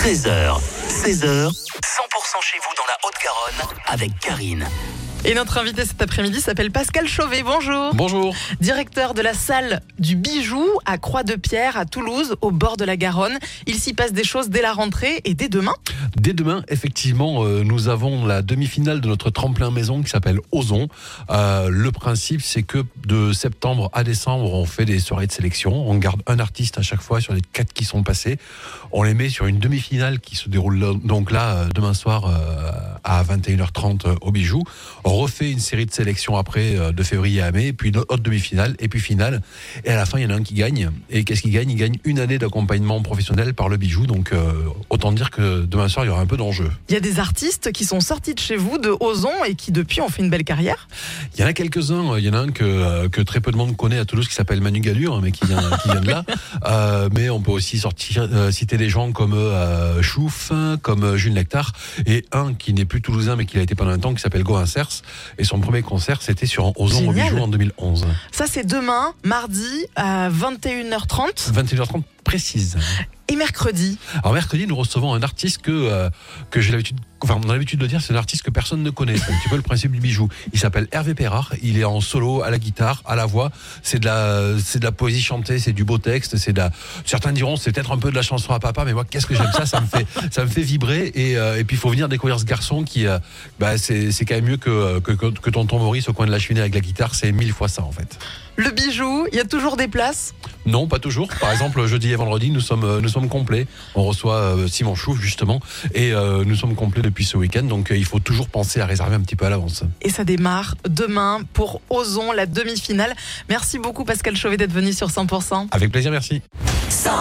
13h, 16h, 100% chez vous dans la Haute-Garonne avec Karine. Et notre invité cet après-midi s'appelle Pascal Chauvet. Bonjour. Bonjour. Directeur de la salle du bijou à Croix-de-Pierre à Toulouse, au bord de la Garonne. Il s'y passe des choses dès la rentrée et dès demain. Dès demain, effectivement, euh, nous avons la demi-finale de notre tremplin maison qui s'appelle Ozon. Euh, le principe, c'est que de septembre à décembre, on fait des soirées de sélection. On garde un artiste à chaque fois sur les quatre qui sont passés. On les met sur une demi-finale qui se déroule donc là, euh, demain soir à 21h30 au bijou. On refait une série de sélections après, de février à mai, puis une autre demi-finale, et puis finale. Et à la fin, il y en a un qui gagne. Et qu'est-ce qu'il gagne? Il gagne une année d'accompagnement professionnel par le bijou. Donc, autant dire que demain soir, il y aura un peu d'enjeu. Il y a des artistes qui sont sortis de chez vous, de Ozon, et qui depuis ont fait une belle carrière Il y en a quelques-uns. Il y en a un que, euh, que très peu de monde connaît à Toulouse qui s'appelle Manu Galure, hein, mais qui vient, qui vient de là. mais on peut aussi sortir, citer des gens comme Chouf, comme Jules Nectar, et un qui n'est plus toulousain, mais qui a été pendant un temps, qui s'appelle Goin Cers et son premier concert, c'était sur Ozon au Bijou en 2011. Ça, c'est demain, mardi, à 21h30. 21h30 précise. Et mercredi Alors mercredi, nous recevons un artiste que, euh, que j'ai l'habitude, enfin, on a l'habitude de dire, c'est un artiste que personne ne connaît. C'est un petit peu le principe du bijou. Il s'appelle Hervé Perrard. Il est en solo, à la guitare, à la voix. C'est de la, c'est de la poésie chantée, c'est du beau texte, c'est de la, certains diront, c'est peut-être un peu de la chanson à papa, mais moi, qu'est-ce que j'aime ça, ça me fait, ça me fait vibrer. Et, euh, et puis, il faut venir découvrir ce garçon qui, euh, bah, c'est, c'est quand même mieux que, que, que, tonton Maurice au coin de la cheminée avec la guitare. C'est mille fois ça, en fait. Le bijou, il y a toujours des places? Non, pas toujours. Par exemple, jeudi et vendredi, nous sommes, euh, complets. On reçoit euh, Simon Chouf, justement, et euh, nous sommes complets depuis ce week-end. Donc, il faut toujours penser à réserver un petit peu à l'avance. Et ça démarre demain pour Ozon, la demi-finale. Merci beaucoup, Pascal Chauvet, d'être venu sur 100%. Avec plaisir, merci. 100%